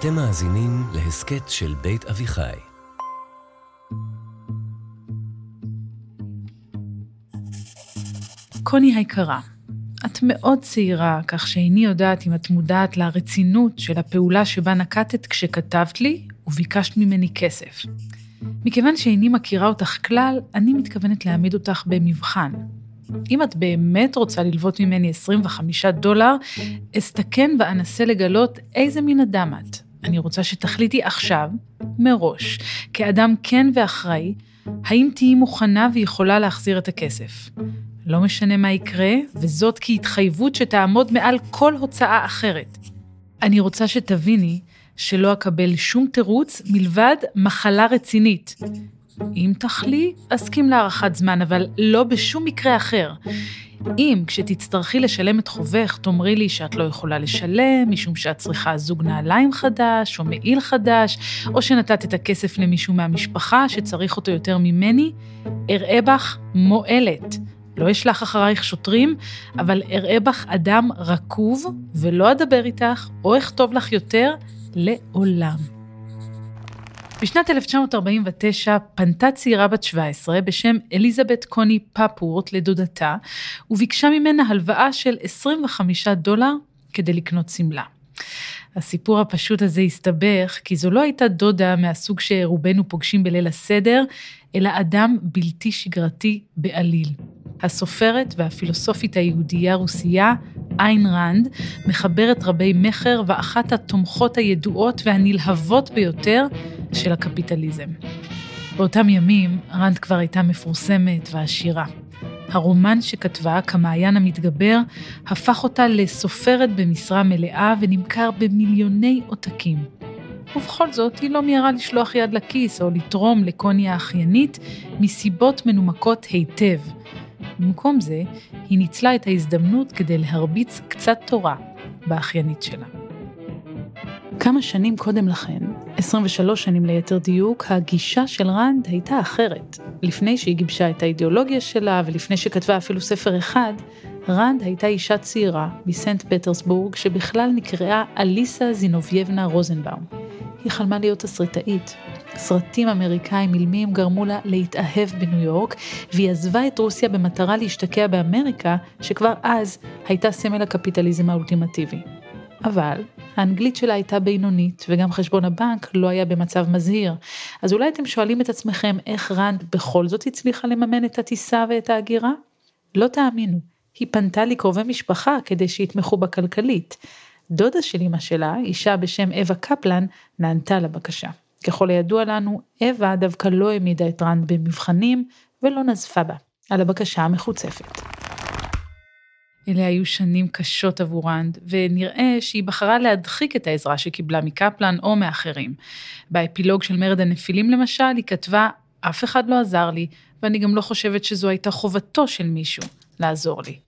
אתם מאזינים להסכת של בית אביחי. קוני היקרה, את מאוד צעירה, כך שאיני יודעת אם את מודעת לרצינות של הפעולה שבה נקטת כשכתבת לי וביקשת ממני כסף. מכיוון שאיני מכירה אותך כלל, אני מתכוונת להעמיד אותך במבחן. אם את באמת רוצה ללוות ממני 25 דולר, אסתכן ואנסה לגלות איזה מין אדם את. אני רוצה שתחליטי עכשיו, מראש, כאדם כן ואחראי, האם תהיי מוכנה ויכולה להחזיר את הכסף. לא משנה מה יקרה, וזאת כהתחייבות שתעמוד מעל כל הוצאה אחרת. אני רוצה שתביני שלא אקבל שום תירוץ מלבד מחלה רצינית. אם תחלי, אסכים להארכת זמן, אבל לא בשום מקרה אחר. אם כשתצטרכי לשלם את חובך, תאמרי לי שאת לא יכולה לשלם, משום שאת צריכה זוג נעליים חדש, או מעיל חדש, או שנתת את הכסף למישהו מהמשפחה שצריך אותו יותר ממני, אראה בך מועלת. לא אשלח אחרייך שוטרים, אבל אראה בך אדם רקוב, ולא אדבר איתך, או אכתוב לך יותר, לעולם. בשנת 1949 פנתה צעירה בת 17 בשם אליזבת קוני פפורט לדודתה, וביקשה ממנה הלוואה של 25 דולר כדי לקנות שמלה. הסיפור הפשוט הזה הסתבך, כי זו לא הייתה דודה מהסוג שרובנו פוגשים בליל הסדר, אלא אדם בלתי שגרתי בעליל. הסופרת והפילוסופית היהודייה רוסייה, איין רנד, מחברת רבי מכר ואחת התומכות הידועות והנלהבות ביותר של הקפיטליזם. באותם ימים רנד כבר הייתה מפורסמת ועשירה. הרומן שכתבה, כמעיין המתגבר, הפך אותה לסופרת במשרה מלאה ונמכר במיליוני עותקים. ובכל זאת, היא לא מיהרה לשלוח יד לכיס או לתרום לקוני האחיינית מסיבות מנומקות היטב. במקום זה, היא ניצלה את ההזדמנות כדי להרביץ קצת תורה באחיינית שלה. כמה שנים קודם לכן, 23 שנים ליתר דיוק, הגישה של רנד הייתה אחרת. לפני שהיא גיבשה את האידיאולוגיה שלה ולפני שכתבה אפילו ספר אחד, רנד הייתה אישה צעירה מסנט פטרסבורג שבכלל נקראה אליסה זינובייבנה רוזנבאום. היא חלמה להיות תסריטאית. סרטים אמריקאים אילמים גרמו לה להתאהב בניו יורק, והיא עזבה את רוסיה במטרה להשתקע באמריקה, שכבר אז הייתה סמל הקפיטליזם האולטימטיבי. אבל האנגלית שלה הייתה בינונית, וגם חשבון הבנק לא היה במצב מזהיר. אז אולי אתם שואלים את עצמכם איך רנד בכל זאת הצליחה לממן את הטיסה ואת ההגירה? לא תאמינו, היא פנתה לקרובי משפחה כדי שיתמכו בה כלכלית. דודה של אמא שלה, אישה בשם אווה קפלן, נענתה לבקשה. ככל הידוע לנו, אווה דווקא לא העמידה את רנד במבחנים ולא נזפה בה, על הבקשה המחוצפת. אלה היו שנים קשות עבור רנד, ונראה שהיא בחרה להדחיק את העזרה שקיבלה מקפלן או מאחרים. באפילוג של מרד הנפילים למשל, היא כתבה, אף אחד לא עזר לי, ואני גם לא חושבת שזו הייתה חובתו של מישהו לעזור לי.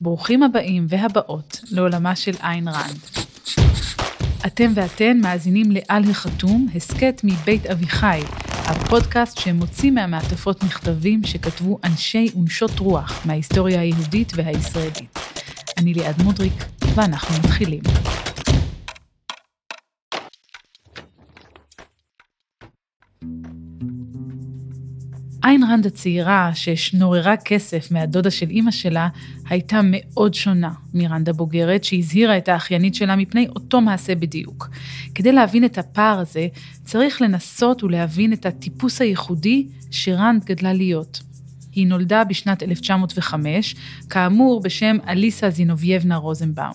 ברוכים הבאים והבאות לעולמה של איין רנד. אתם ואתן מאזינים לעל החתום, הסכת מבית אביחי, הפודקאסט שמוציא מהמעטפות מכתבים שכתבו אנשי ונשות רוח מההיסטוריה היהודית והישראלית. אני ליעד מודריק, ואנחנו מתחילים. איין רנד הצעירה, ששנוררה כסף מהדודה של אימא שלה, הייתה מאוד שונה מרנד הבוגרת, שהזהירה את האחיינית שלה מפני אותו מעשה בדיוק. כדי להבין את הפער הזה, צריך לנסות ולהבין את הטיפוס הייחודי שרנד גדלה להיות. היא נולדה בשנת 1905, כאמור בשם אליסה זינובייבנה רוזנבאום.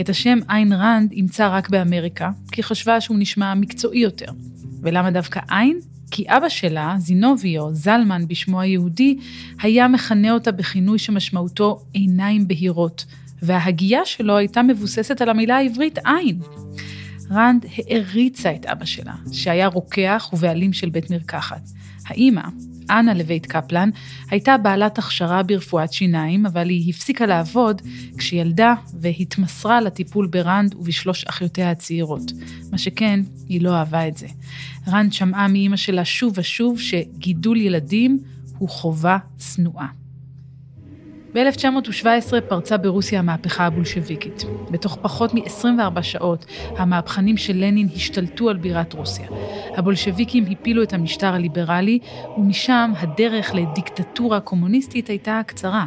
את השם איין רנד אימצה רק באמריקה, כי חשבה שהוא נשמע מקצועי יותר. ולמה דווקא איין? כי אבא שלה, זינוביו, זלמן בשמו היהודי, היה מכנה אותה בכינוי שמשמעותו עיניים בהירות, וההגייה שלו הייתה מבוססת על המילה העברית עין. רנד העריצה את אבא שלה, שהיה רוקח ובעלים של בית מרקחת. האימא, אנה לבית קפלן, הייתה בעלת הכשרה ברפואת שיניים, אבל היא הפסיקה לעבוד כשילדה והתמסרה לטיפול ברנד ובשלוש אחיותיה הצעירות. מה שכן, היא לא אהבה את זה. רנד שמעה מאימא שלה שוב ושוב שגידול ילדים הוא חובה שנואה. ב-1917 פרצה ברוסיה המהפכה הבולשביקית. בתוך פחות מ-24 שעות, המהפכנים של לנין השתלטו על בירת רוסיה. הבולשביקים הפילו את המשטר הליברלי, ומשם הדרך לדיקטטורה קומוניסטית הייתה קצרה.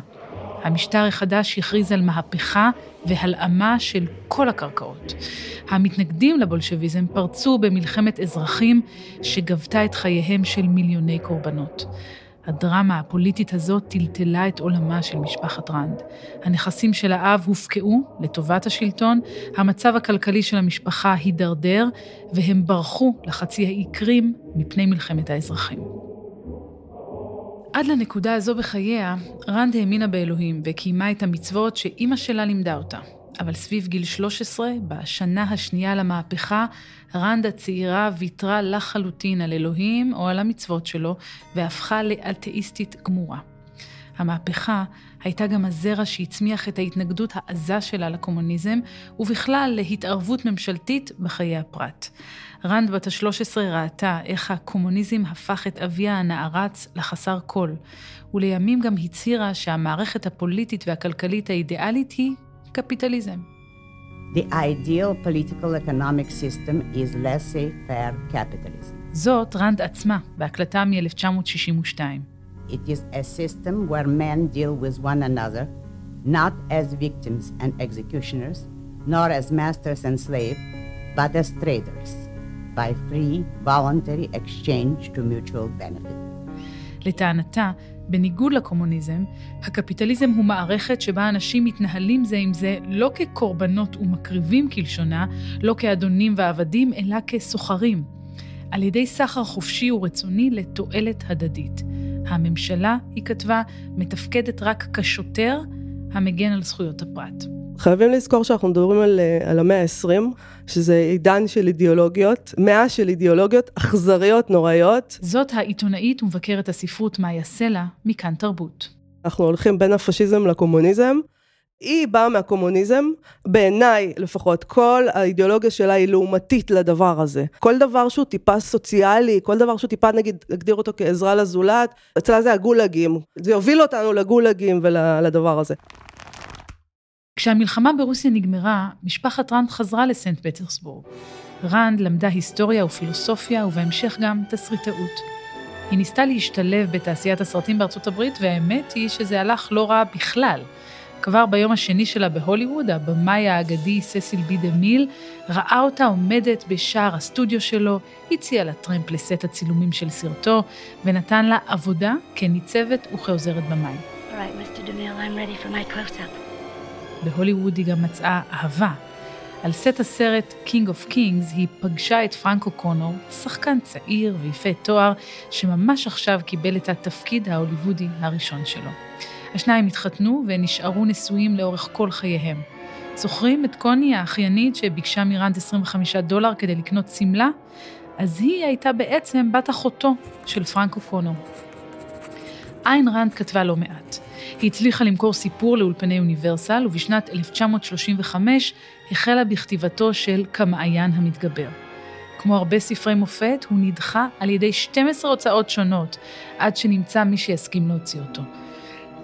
המשטר החדש הכריז על מהפכה והלאמה של כל הקרקעות. המתנגדים לבולשביזם פרצו במלחמת אזרחים שגבתה את חייהם של מיליוני קורבנות. הדרמה הפוליטית הזאת טלטלה את עולמה של משפחת רנד. הנכסים של האב הופקעו לטובת השלטון, המצב הכלכלי של המשפחה הידרדר, והם ברחו לחצי האי קרים מפני מלחמת האזרחים. עד לנקודה הזו בחייה, רנד האמינה באלוהים וקיימה את המצוות שאימא שלה לימדה אותה. אבל סביב גיל 13, בשנה השנייה למהפכה, רנד הצעירה ויתרה לחלוטין על אלוהים או על המצוות שלו, והפכה לאתאיסטית גמורה. המהפכה הייתה גם הזרע שהצמיח את ההתנגדות העזה שלה לקומוניזם, ובכלל להתערבות ממשלתית בחיי הפרט. רנד בת ה-13 ראתה איך הקומוניזם הפך את אביה הנערץ לחסר כל, ולימים גם הצהירה שהמערכת הפוליטית והכלכלית האידיאלית היא קפיטליזם. The ideal political economic system is laissez-faire capitalism. זאת רנד עצמה, בהקלטה מ-1962. It is a system where men deal with one another, not as victims and executioners, nor as masters and slaves, but as traders, by free, voluntary exchange to mutual benefit. לטענתה, בניגוד לקומוניזם, הקפיטליזם הוא מערכת שבה אנשים מתנהלים זה עם זה לא כקורבנות ומקריבים כלשונה, לא כאדונים ועבדים, אלא כסוחרים, על ידי סחר חופשי ורצוני לתועלת הדדית. הממשלה, היא כתבה, מתפקדת רק כשוטר המגן על זכויות הפרט. חייבים לזכור שאנחנו מדברים על, אה, על המאה ה-20, שזה עידן של אידיאולוגיות, מאה של אידיאולוגיות אכזריות, נוראיות. זאת העיתונאית ומבקרת הספרות מאיה סלע, מכאן תרבות. אנחנו הולכים בין הפשיזם לקומוניזם. היא באה מהקומוניזם, בעיניי לפחות, כל האידיאולוגיה שלה היא לעומתית לדבר הזה. כל דבר שהוא טיפה סוציאלי, כל דבר שהוא טיפה נגיד, נגדיר אותו כעזרה לזולת, אצלה זה הגולגים. זה יוביל אותנו לגולגים ולדבר הזה. כשהמלחמה ברוסיה נגמרה, משפחת רנד חזרה לסנט פטרסבורג. רנד למדה היסטוריה ופילוסופיה, ובהמשך גם תסריטאות. היא ניסתה להשתלב בתעשיית הסרטים בארצות הברית, והאמת היא שזה הלך לא רע בכלל. כבר ביום השני שלה בהוליווד, הבמאי האגדי ססיל בי דה מיל ראה אותה עומדת בשער הסטודיו שלו, הציע לה טרמפ לסט הצילומים של סרטו, ונתן לה עבודה כניצבת וכעוזרת במאי. בהוליווד היא גם מצאה אהבה. על סט הסרט King of Kings היא פגשה את פרנקו קונור, שחקן צעיר ויפה תואר, שממש עכשיו קיבל את התפקיד ההוליוודי הראשון שלו. השניים התחתנו ונשארו נשואים לאורך כל חייהם. זוכרים את קוני האחיינית שביקשה מרנד 25 דולר כדי לקנות שמלה? אז היא הייתה בעצם בת אחותו של פרנקו קונור. איין רנד כתבה לא מעט. היא הצליחה למכור סיפור לאולפני אוניברסל, ובשנת 1935 החלה בכתיבתו של כמעיין המתגבר. כמו הרבה ספרי מופת, הוא נדחה על ידי 12 הוצאות שונות, עד שנמצא מי שיסכים להוציא אותו.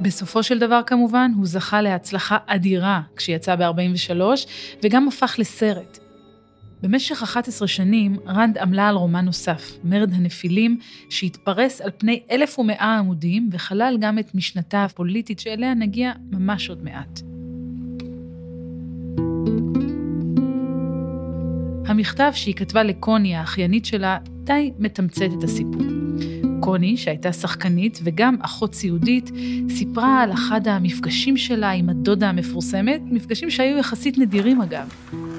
בסופו של דבר כמובן, הוא זכה להצלחה אדירה כשיצא ב-43, וגם הפך לסרט. במשך 11 שנים, רנד עמלה על רומן נוסף, מרד הנפילים, שהתפרס על פני 1,100 עמודים, וכלל גם את משנתה הפוליטית, שאליה נגיע ממש עוד מעט. המכתב שהיא כתבה לקוני, האחיינית שלה, די מתמצת את הסיפור. קוני, שהייתה שחקנית וגם אחות סיעודית, סיפרה על אחד המפגשים שלה עם הדודה המפורסמת, מפגשים שהיו יחסית נדירים אגב.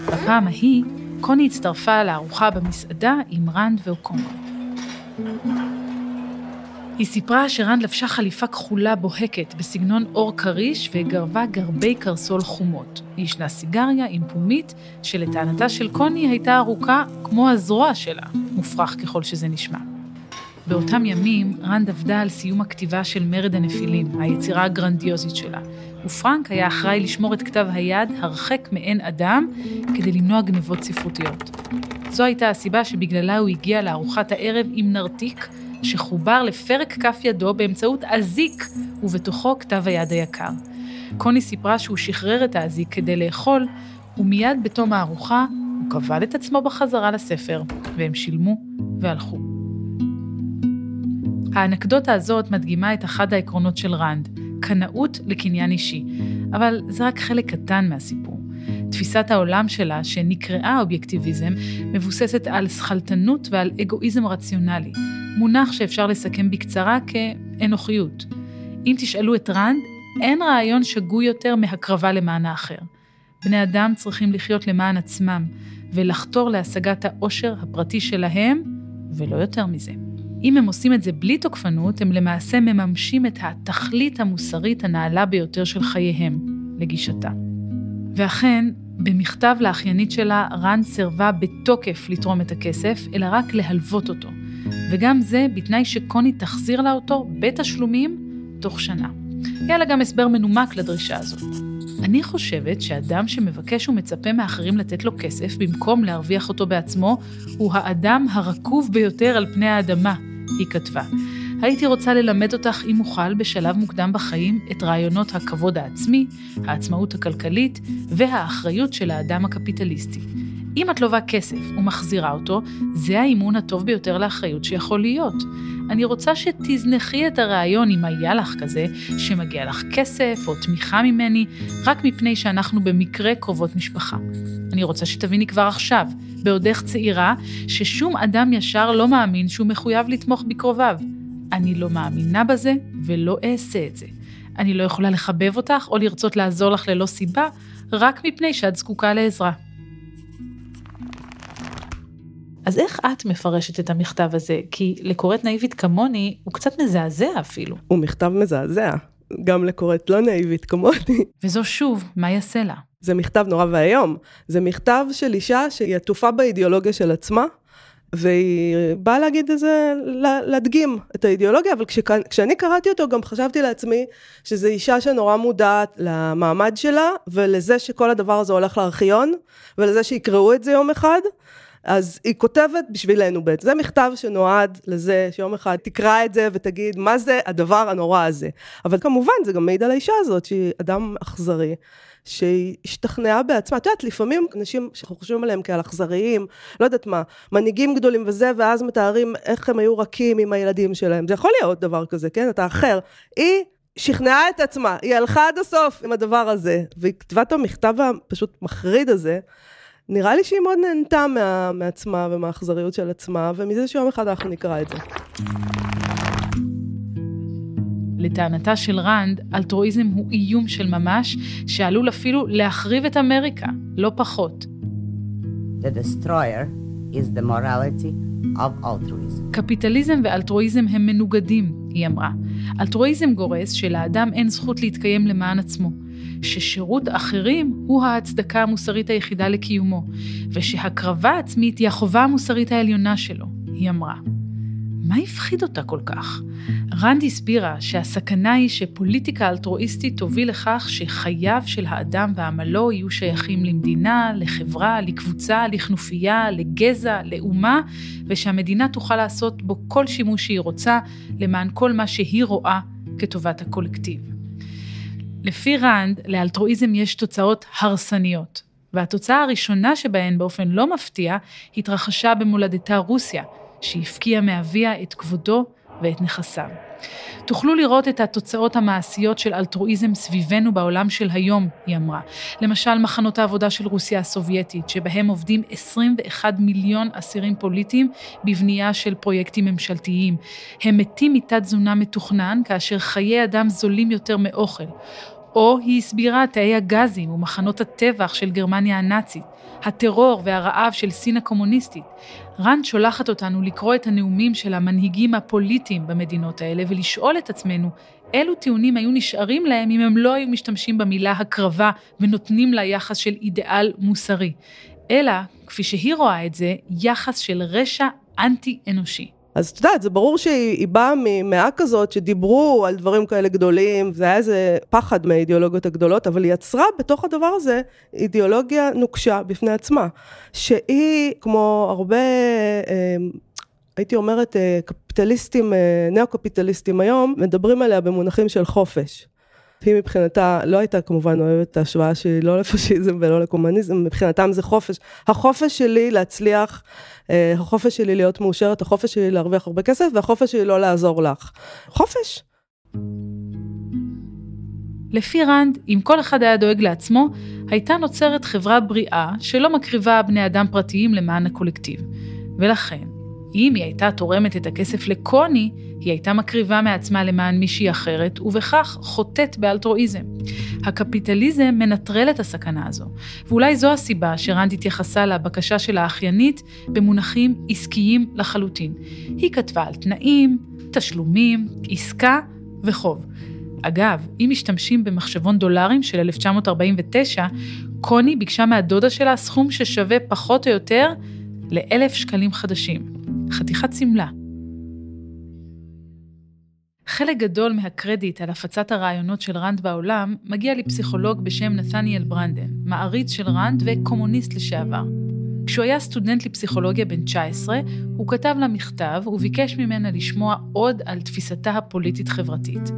בפעם ההיא, קוני הצטרפה לארוחה במסעדה עם רנד ואו'קונור. היא סיפרה שרנד לבשה חליפה כחולה בוהקת בסגנון עור כריש וגרבה גרבי קרסול חומות. היא עישנה סיגריה עם פומית, שלטענתה של קוני הייתה ארוכה כמו הזרוע שלה, מופרך ככל שזה נשמע. באותם ימים, רנד עבדה על סיום הכתיבה של מרד הנפילים, היצירה הגרנדיוזית שלה, ופרנק היה אחראי לשמור את כתב היד הרחק מעין אדם, כדי למנוע גנבות ספרותיות. זו הייתה הסיבה שבגללה הוא הגיע לארוחת הערב עם נרתיק, שחובר לפרק כף ידו באמצעות אזיק, ובתוכו כתב היד היקר. קוני סיפרה שהוא שחרר את האזיק כדי לאכול, ומיד בתום הארוחה הוא קבל את עצמו בחזרה לספר, והם שילמו והלכו. האנקדוטה הזאת מדגימה את אחד העקרונות של רנד, קנאות לקניין אישי, אבל זה רק חלק קטן מהסיפור. תפיסת העולם שלה, שנקראה אובייקטיביזם, מבוססת על שכלתנות ועל אגואיזם רציונלי, מונח שאפשר לסכם בקצרה כאנוכיות. אם תשאלו את רנד, אין רעיון שגוי יותר מהקרבה למען האחר. בני אדם צריכים לחיות למען עצמם, ולחתור להשגת העושר הפרטי שלהם, ולא יותר מזה. אם הם עושים את זה בלי תוקפנות, הם למעשה מממשים את התכלית המוסרית הנעלה ביותר של חייהם, לגישתה. ואכן, במכתב לאחיינית שלה, רן סירבה בתוקף לתרום את הכסף, אלא רק להלוות אותו. וגם זה בתנאי שקוני תחזיר לה אותו בתשלומים תוך שנה. היה לה גם הסבר מנומק לדרישה הזאת. אני חושבת שאדם שמבקש ומצפה מאחרים לתת לו כסף במקום להרוויח אותו בעצמו, הוא האדם הרקוב ביותר על פני האדמה, היא כתבה. הייתי רוצה ללמד אותך, אם אוכל, בשלב מוקדם בחיים, את רעיונות הכבוד העצמי, העצמאות הכלכלית והאחריות של האדם הקפיטליסטי. אם את לובה כסף ומחזירה אותו, זה האימון הטוב ביותר לאחריות שיכול להיות. אני רוצה שתזנחי את הרעיון, אם היה לך כזה, שמגיע לך כסף או תמיכה ממני, רק מפני שאנחנו במקרה קרובות משפחה. אני רוצה שתביני כבר עכשיו, בעודך צעירה, ששום אדם ישר לא מאמין שהוא מחויב לתמוך בקרוביו. אני לא מאמינה בזה ולא אעשה את זה. אני לא יכולה לחבב אותך או לרצות לעזור לך ללא סיבה, רק מפני שאת זקוקה לעזרה. אז איך את מפרשת את המכתב הזה? כי לקוראת נאיבית כמוני, הוא קצת מזעזע אפילו. הוא מכתב מזעזע, גם לקוראת לא נאיבית כמוני. וזו שוב, מה יעשה לה? זה מכתב נורא ואיום. זה מכתב של אישה שהיא עטופה באידיאולוגיה של עצמה, והיא באה להגיד את זה, להדגים את האידיאולוגיה, אבל כשכ, כשאני קראתי אותו גם חשבתי לעצמי שזו אישה שנורא מודעת למעמד שלה, ולזה שכל הדבר הזה הולך לארכיון, ולזה שיקראו את זה יום אחד. אז היא כותבת בשבילנו בעצם. זה מכתב שנועד לזה שיום אחד תקרא את זה ותגיד מה זה הדבר הנורא הזה. אבל כמובן זה גם מעיד על האישה הזאת שהיא אדם אכזרי. שהיא השתכנעה בעצמה. את יודעת, לפעמים אנשים שאנחנו חושבים עליהם כעל אכזריים, לא יודעת מה, מנהיגים גדולים וזה, ואז מתארים איך הם היו רכים עם הילדים שלהם. זה יכול להיות דבר כזה, כן? אתה אחר. היא שכנעה את עצמה, היא הלכה עד הסוף עם הדבר הזה, והיא כתבה את המכתב הפשוט מחריד הזה. נראה לי שהיא מאוד נהנתה מה, מעצמה ומהאכזריות של עצמה, ומזה שיום אחד אנחנו נקרא את זה. לטענתה של רנד, אלטרואיזם הוא איום של ממש, שעלול אפילו להחריב את אמריקה, לא פחות. The destroyer is the morality of altruism. קפיטליזם ואלטרואיזם הם מנוגדים, היא אמרה. אלטרואיזם גורס שלאדם אין זכות להתקיים למען עצמו, ששירות אחרים הוא ההצדקה המוסרית היחידה לקיומו, ושהקרבה עצמית היא החובה המוסרית העליונה שלו, היא אמרה. מה הפחיד אותה כל כך? רנד הסבירה שהסכנה היא שפוליטיקה אלטרואיסטית תוביל לכך שחייו של האדם ועמלו יהיו שייכים למדינה, לחברה, לקבוצה, לכנופיה, לגזע, לאומה, ושהמדינה תוכל לעשות בו כל שימוש שהיא רוצה למען כל מה שהיא רואה כטובת הקולקטיב. לפי רנד, לאלטרואיזם יש תוצאות הרסניות, והתוצאה הראשונה שבהן באופן לא מפתיע, התרחשה במולדתה רוסיה, שהפקיע מאביה את כבודו ואת נכסיו. תוכלו לראות את התוצאות המעשיות של אלטרואיזם סביבנו בעולם של היום, היא אמרה. למשל, מחנות העבודה של רוסיה הסובייטית, שבהם עובדים 21 מיליון אסירים פוליטיים בבנייה של פרויקטים ממשלתיים. הם מתים מתת תזונה מתוכנן, כאשר חיי אדם זולים יותר מאוכל. או היא הסבירה תאי הגזים ומחנות הטבח של גרמניה הנאצית, הטרור והרעב של סין הקומוניסטית. רנד שולחת אותנו לקרוא את הנאומים של המנהיגים הפוליטיים במדינות האלה ולשאול את עצמנו אילו טיעונים היו נשארים להם אם הם לא היו משתמשים במילה הקרבה ונותנים לה יחס של אידיאל מוסרי, אלא, כפי שהיא רואה את זה, יחס של רשע אנטי-אנושי. אז את יודעת, זה ברור שהיא באה ממאה כזאת שדיברו על דברים כאלה גדולים, זה היה איזה פחד מהאידיאולוגיות הגדולות, אבל היא יצרה בתוך הדבר הזה אידיאולוגיה נוקשה בפני עצמה, שהיא, כמו הרבה, אה, הייתי אומרת, אה, קפיטליסטים, אה, ניאו-קפיטליסטים היום, מדברים עליה במונחים של חופש. היא מבחינתה לא הייתה כמובן אוהבת את ההשוואה שלי לא לפשיזם ולא לקומוניזם, מבחינתם זה חופש. החופש שלי להצליח, אה, החופש שלי להיות מאושרת, החופש שלי להרוויח הרבה כסף, והחופש שלי לא לעזור לך. חופש. לפי רנד, אם כל אחד היה דואג לעצמו, הייתה נוצרת חברה בריאה שלא מקריבה בני אדם פרטיים למען הקולקטיב. ולכן, אם היא הייתה תורמת את הכסף לקוני, היא הייתה מקריבה מעצמה למען מישהי אחרת, ובכך חוטאת באלטרואיזם. הקפיטליזם מנטרל את הסכנה הזו, ואולי זו הסיבה שרנד התייחסה לבקשה של האחיינית במונחים עסקיים לחלוטין. היא כתבה על תנאים, תשלומים, עסקה וחוב. אגב, אם משתמשים במחשבון דולרים של 1949, קוני ביקשה מהדודה שלה סכום ששווה פחות או יותר לאלף שקלים חדשים. חתיכת שמלה. חלק גדול מהקרדיט על הפצת הרעיונות של רנד בעולם מגיע לפסיכולוג בשם נתניאל ברנדן, מעריץ של רנד וקומוניסט לשעבר. כשהוא היה סטודנט לפסיכולוגיה בן 19, הוא כתב לה מכתב וביקש ממנה לשמוע עוד על תפיסתה הפוליטית-חברתית.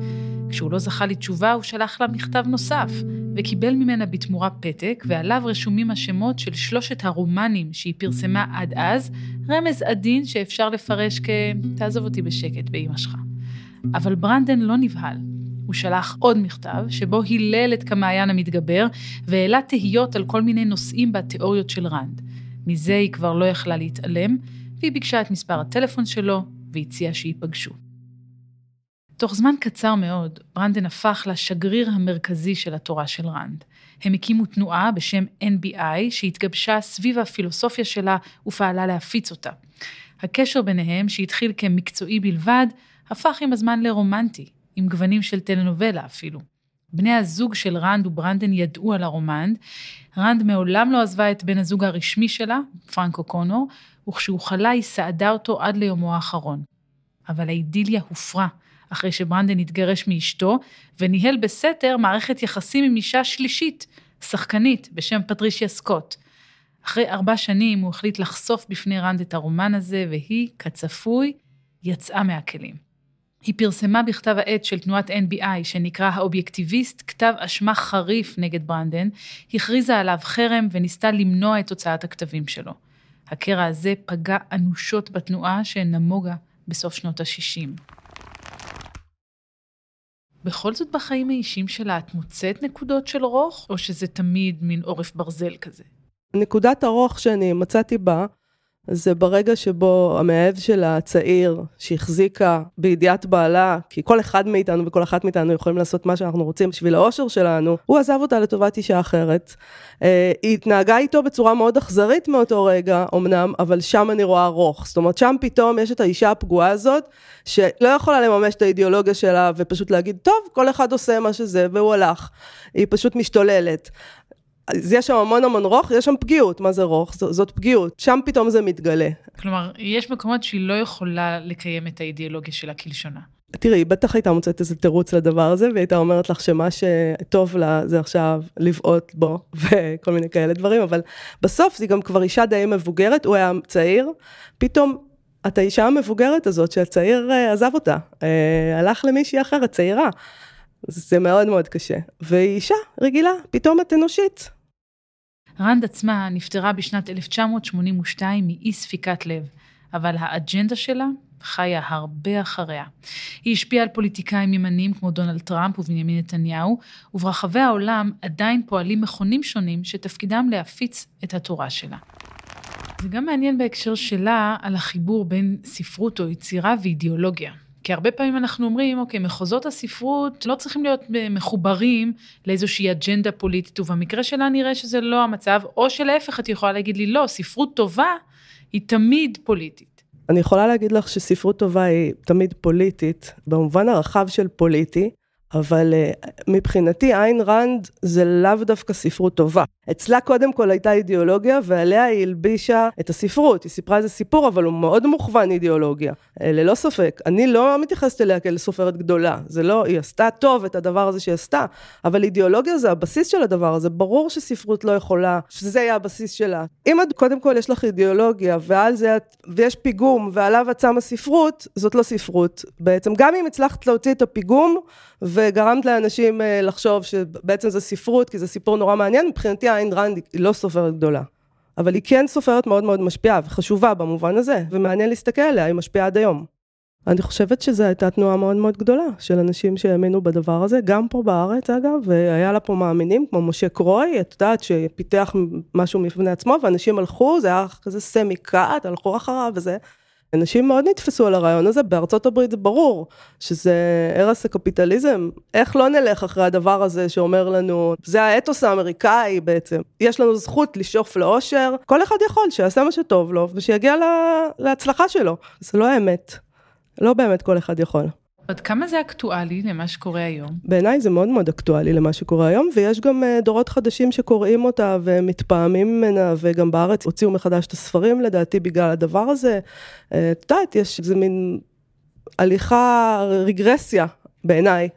כשהוא לא זכה לתשובה, הוא שלח לה מכתב נוסף, וקיבל ממנה בתמורה פתק, ועליו רשומים השמות של שלושת הרומנים שהיא פרסמה עד אז, רמז עדין שאפשר לפרש כ... תעזוב אותי בשקט, באמא שלך. אבל ברנדן לא נבהל. הוא שלח עוד מכתב, שבו הילל את כמעיין המתגבר, והעלה תהיות על כל מיני נושאים בתיאוריות של רנד. מזה היא כבר לא יכלה להתעלם, והיא ביקשה את מספר הטלפון שלו, והציעה שייפגשו. תוך זמן קצר מאוד, ברנדן הפך לשגריר המרכזי של התורה של רנד. הם הקימו תנועה בשם NBI, שהתגבשה סביב הפילוסופיה שלה ופעלה להפיץ אותה. הקשר ביניהם, שהתחיל כמקצועי בלבד, הפך עם הזמן לרומנטי, עם גוונים של טלנובלה אפילו. בני הזוג של רנד וברנדן ידעו על הרומן. רנד מעולם לא עזבה את בן הזוג הרשמי שלה, פרנק או'קונור, וכשהוא חלה היא סעדה אותו עד ליומו האחרון. אבל האידיליה הופרה, אחרי שברנדן התגרש מאשתו, וניהל בסתר מערכת יחסים עם אישה שלישית, שחקנית, בשם פטרישיה סקוט. אחרי ארבע שנים הוא החליט לחשוף בפני רנד את הרומן הזה, והיא, כצפוי, יצאה מהכלים. היא פרסמה בכתב העת של תנועת NBI, שנקרא האובייקטיביסט, כתב אשמה חריף נגד ברנדן, הכריזה עליו חרם וניסתה למנוע את הוצאת הכתבים שלו. הקרע הזה פגע אנושות בתנועה שנמוגה בסוף שנות ה-60. בכל זאת בחיים האישיים שלה את מוצאת נקודות של רוך, או שזה תמיד מין עורף ברזל כזה? נקודת הרוך שאני מצאתי בה, זה ברגע שבו המאהב של הצעיר, שהחזיקה בידיעת בעלה, כי כל אחד מאיתנו וכל אחת מאיתנו יכולים לעשות מה שאנחנו רוצים בשביל האושר שלנו, הוא עזב אותה לטובת אישה אחרת. אה, היא התנהגה איתו בצורה מאוד אכזרית מאותו רגע, אמנם, אבל שם אני רואה רוך. זאת אומרת, שם פתאום יש את האישה הפגועה הזאת, שלא יכולה לממש את האידיאולוגיה שלה ופשוט להגיד, טוב, כל אחד עושה מה שזה, והוא הלך. היא פשוט משתוללת. אז יש שם המון המון רוך, יש שם פגיעות, מה זה רוך? ז, זאת פגיעות, שם פתאום זה מתגלה. כלומר, יש מקומות שהיא לא יכולה לקיים את האידיאולוגיה שלה כלשונה. תראי, היא בטח הייתה מוצאת איזה תירוץ לדבר הזה, והיא הייתה אומרת לך שמה שטוב לה זה עכשיו לבעוט בו, וכל מיני כאלה דברים, אבל בסוף היא גם כבר אישה די מבוגרת, הוא היה צעיר, פתאום את האישה המבוגרת הזאת שהצעיר אה, עזב אותה, אה, הלך למישהי אחרת, צעירה. זה מאוד מאוד קשה. והיא אישה רגילה, פתאום את אנושית, רנד עצמה נפטרה בשנת 1982 מאי ספיקת לב, אבל האג'נדה שלה חיה הרבה אחריה. היא השפיעה על פוליטיקאים ימניים כמו דונלד טראמפ ובנימין נתניהו, וברחבי העולם עדיין פועלים מכונים שונים שתפקידם להפיץ את התורה שלה. זה גם מעניין בהקשר שלה על החיבור בין ספרות או יצירה ואידיאולוגיה. כי הרבה פעמים אנחנו אומרים, אוקיי, מחוזות הספרות לא צריכים להיות מחוברים לאיזושהי אג'נדה פוליטית, ובמקרה שלה נראה שזה לא המצב, או שלהפך את יכולה להגיד לי, לא, ספרות טובה היא תמיד פוליטית. אני יכולה להגיד לך שספרות טובה היא תמיד פוליטית, במובן הרחב של פוליטי, אבל uh, מבחינתי איין ראנד זה לאו דווקא ספרות טובה. אצלה קודם כל הייתה אידיאולוגיה, ועליה היא הלבישה את הספרות. היא סיפרה איזה סיפור, אבל הוא מאוד מוכוון אידיאולוגיה, אה, ללא ספק. אני לא מתייחסת אליה כאל סופרת גדולה, זה לא, היא עשתה טוב את הדבר הזה שהיא עשתה, אבל אידיאולוגיה זה הבסיס של הדבר הזה. ברור שספרות לא יכולה, שזה יהיה הבסיס שלה. אם את, קודם כל יש לך אידיאולוגיה, ועל זה את, ויש פיגום, ועליו את שמה ספרות, זאת לא ספרות. בעצם, גם אם הצלחת להוציא את הפיגום, וגרמת לאנשים אה, לחשוב שבעצם זה ספרות, כי זה סיפור נורא מעניין, מבחינתי איין רנד היא לא סופרת גדולה. אבל היא כן סופרת מאוד מאוד משפיעה וחשובה במובן הזה, ומעניין להסתכל עליה, היא משפיעה עד היום. אני חושבת שזו הייתה תנועה מאוד מאוד גדולה של אנשים שהאמינו בדבר הזה, גם פה בארץ אגב, והיה לה פה מאמינים כמו משה קרוי, את יודעת, שפיתח משהו מפני עצמו, ואנשים הלכו, זה היה כזה סמי קאט, הלכו אחריו וזה. אנשים מאוד נתפסו על הרעיון הזה, בארצות הברית זה ברור שזה הרס הקפיטליזם. איך לא נלך אחרי הדבר הזה שאומר לנו, זה האתוס האמריקאי בעצם. יש לנו זכות לשאוף לאושר, כל אחד יכול, שיעשה מה שטוב לו ושיגיע לה, להצלחה שלו. זה לא האמת. לא באמת כל אחד יכול. עד כמה זה אקטואלי למה שקורה היום? בעיניי זה מאוד מאוד אקטואלי למה שקורה היום, ויש גם uh, דורות חדשים שקוראים אותה ומתפעמים ממנה, וגם בארץ הוציאו מחדש את הספרים לדעתי בגלל הדבר הזה. Uh, את יודעת, יש איזה מין הליכה, רגרסיה בעיניי,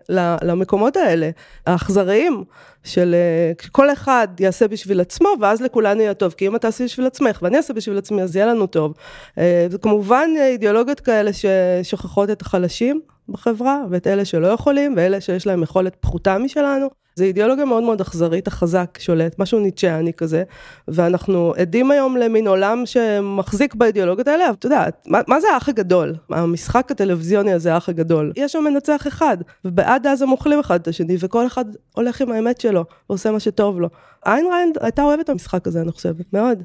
למקומות האלה, האכזריים, של uh, כל אחד יעשה בשביל עצמו, ואז לכולנו יהיה טוב, כי אם אתה עושה בשביל עצמך ואני אעשה בשביל עצמי, אז יהיה לנו טוב. Uh, וכמובן אידיאולוגיות כאלה ששוכחות את החלשים, בחברה, ואת אלה שלא יכולים, ואלה שיש להם יכולת פחותה משלנו. זה אידיאולוגיה מאוד מאוד אכזרית, החזק שולט, משהו ניטשיאני כזה, ואנחנו עדים היום למין עולם שמחזיק באידיאולוגיות האלה, אבל אתה יודע, מה, מה זה האח הגדול? המשחק הטלוויזיוני הזה, האח הגדול. יש שם מנצח אחד, ובעד אז הם אוכלים אחד את השני, וכל אחד הולך עם האמת שלו, ועושה מה שטוב לו. איין ריין הייתה אוהבת את המשחק הזה, אני חושבת, מאוד.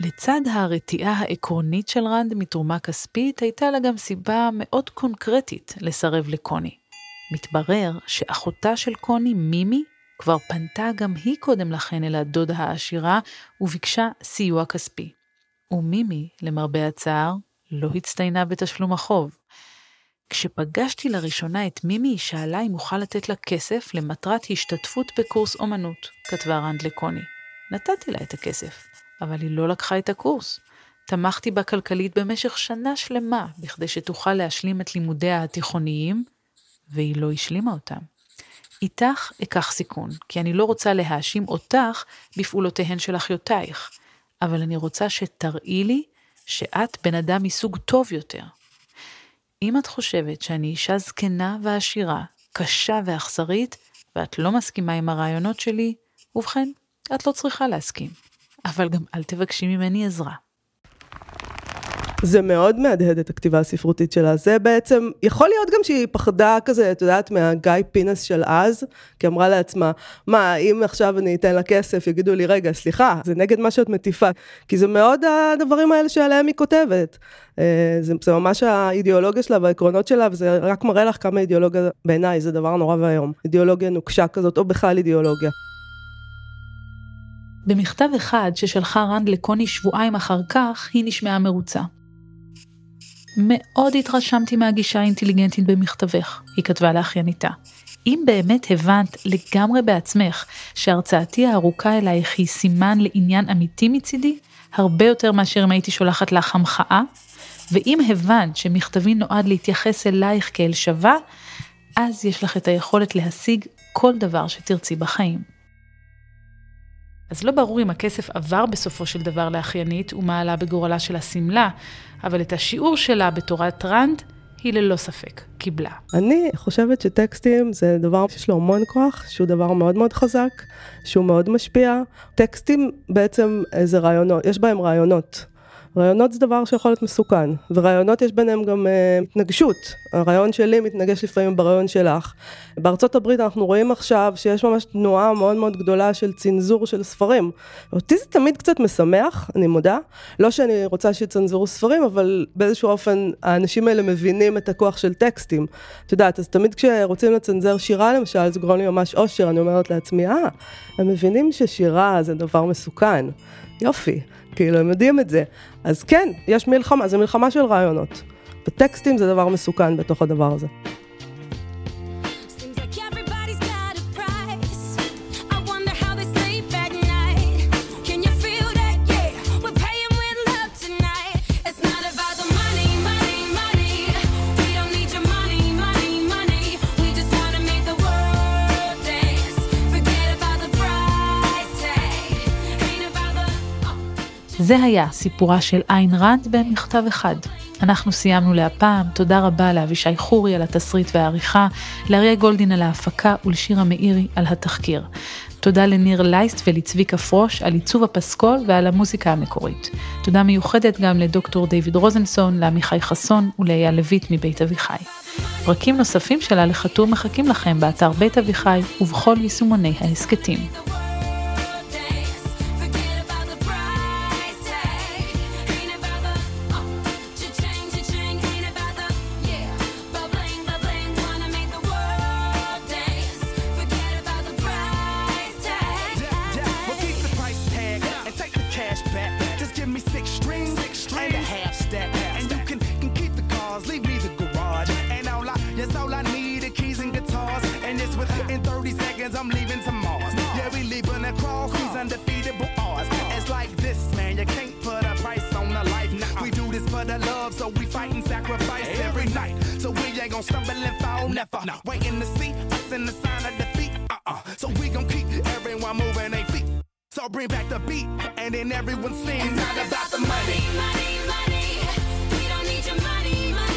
לצד הרתיעה העקרונית של רנד מתרומה כספית, הייתה לה גם סיבה מאוד קונקרטית לסרב לקוני. מתברר שאחותה של קוני, מימי, כבר פנתה גם היא קודם לכן אל הדודה העשירה וביקשה סיוע כספי. ומימי, למרבה הצער, לא הצטיינה בתשלום החוב. כשפגשתי לראשונה את מימי, היא שאלה אם אוכל לתת לה כסף למטרת השתתפות בקורס אומנות, כתבה רנד לקוני. נתתי לה את הכסף, אבל היא לא לקחה את הקורס. תמכתי בה כלכלית במשך שנה שלמה, בכדי שתוכל להשלים את לימודיה התיכוניים, והיא לא השלימה אותם. איתך אקח סיכון, כי אני לא רוצה להאשים אותך בפעולותיהן של אחיותייך, אבל אני רוצה שתראי לי שאת בן אדם מסוג טוב יותר. אם את חושבת שאני אישה זקנה ועשירה, קשה ואכזרית, ואת לא מסכימה עם הרעיונות שלי, ובכן, את לא צריכה להסכים. אבל גם אל תבקשי ממני עזרה. זה מאוד מהדהד את הכתיבה הספרותית שלה. זה בעצם, יכול להיות גם שהיא פחדה כזה, את יודעת, מהגיא פינס של אז, כי אמרה לעצמה, מה, אם עכשיו אני אתן לה כסף, יגידו לי, רגע, סליחה, זה נגד מה שאת מטיפה. כי זה מאוד הדברים האלה שעליהם היא כותבת. אה, זה, זה ממש האידיאולוגיה שלה והעקרונות שלה, וזה רק מראה לך כמה אידיאולוגיה, בעיניי, זה דבר נורא ואיום. אידיאולוגיה נוקשה כזאת, או בכלל אידיאולוגיה. במכתב אחד ששלחה רנד לקוני שבועיים אחר כך, היא נשמעה מרוצה. מאוד התרשמתי מהגישה האינטליגנטית במכתבך, היא כתבה לאחייניתה. אם באמת הבנת לגמרי בעצמך שהרצאתי הארוכה אלייך היא סימן לעניין אמיתי מצידי, הרבה יותר מאשר אם הייתי שולחת לך המחאה, ואם הבנת שמכתבי נועד להתייחס אלייך כאל שווה, אז יש לך את היכולת להשיג כל דבר שתרצי בחיים. אז לא ברור אם הכסף עבר בסופו של דבר לאחיינית ומה עלה בגורלה של השמלה, אבל את השיעור שלה בתורת ראנד, היא ללא ספק קיבלה. אני חושבת שטקסטים זה דבר שיש לו המון כוח, שהוא דבר מאוד מאוד חזק, שהוא מאוד משפיע. טקסטים בעצם זה רעיונות, יש בהם רעיונות. רעיונות זה דבר שיכול להיות מסוכן, ורעיונות יש ביניהם גם uh, התנגשות. הרעיון שלי מתנגש לפעמים ברעיון שלך. בארצות הברית אנחנו רואים עכשיו שיש ממש תנועה מאוד מאוד גדולה של צנזור של ספרים. אותי זה תמיד קצת משמח, אני מודה. לא שאני רוצה שיצנזרו ספרים, אבל באיזשהו אופן האנשים האלה מבינים את הכוח של טקסטים. את יודעת, אז תמיד כשרוצים לצנזר שירה למשל, זה גורם לי ממש אושר, אני אומרת לעצמי, אה, הם מבינים ששירה זה דבר מסוכן. יופי. כאילו, הם יודעים את זה. אז כן, יש מלחמה, זה מלחמה של רעיונות. וטקסטים זה דבר מסוכן בתוך הדבר הזה. זה היה סיפורה של איין רנד במכתב אחד. אנחנו סיימנו להפעם, תודה רבה לאבישי חורי על התסריט והעריכה, לאריה גולדין על ההפקה ולשירה מאירי על התחקיר. תודה לניר לייסט ולצביקה פרוש על עיצוב הפסקול ועל המוזיקה המקורית. תודה מיוחדת גם לדוקטור דיוויד רוזנסון, לעמיחי חסון ולאייל לויט מבית אביחי. פרקים נוספים של הלכתור מחכים לכם באתר בית אביחי ובכל יישומוני ההסכתים. So we fight and sacrifice every night. So we ain't gonna stumble and fall, never. Waiting to see us in the sign of defeat. Uh-uh. So we gon' keep everyone moving their feet. So bring back the beat, and then everyone sings. It's not about the money. money, money. We don't need your money, money, money.